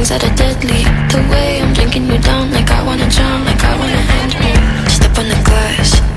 things that are deadly. The way I'm drinking you down Like I wanna drown, like I wanna end me. Step on the glass.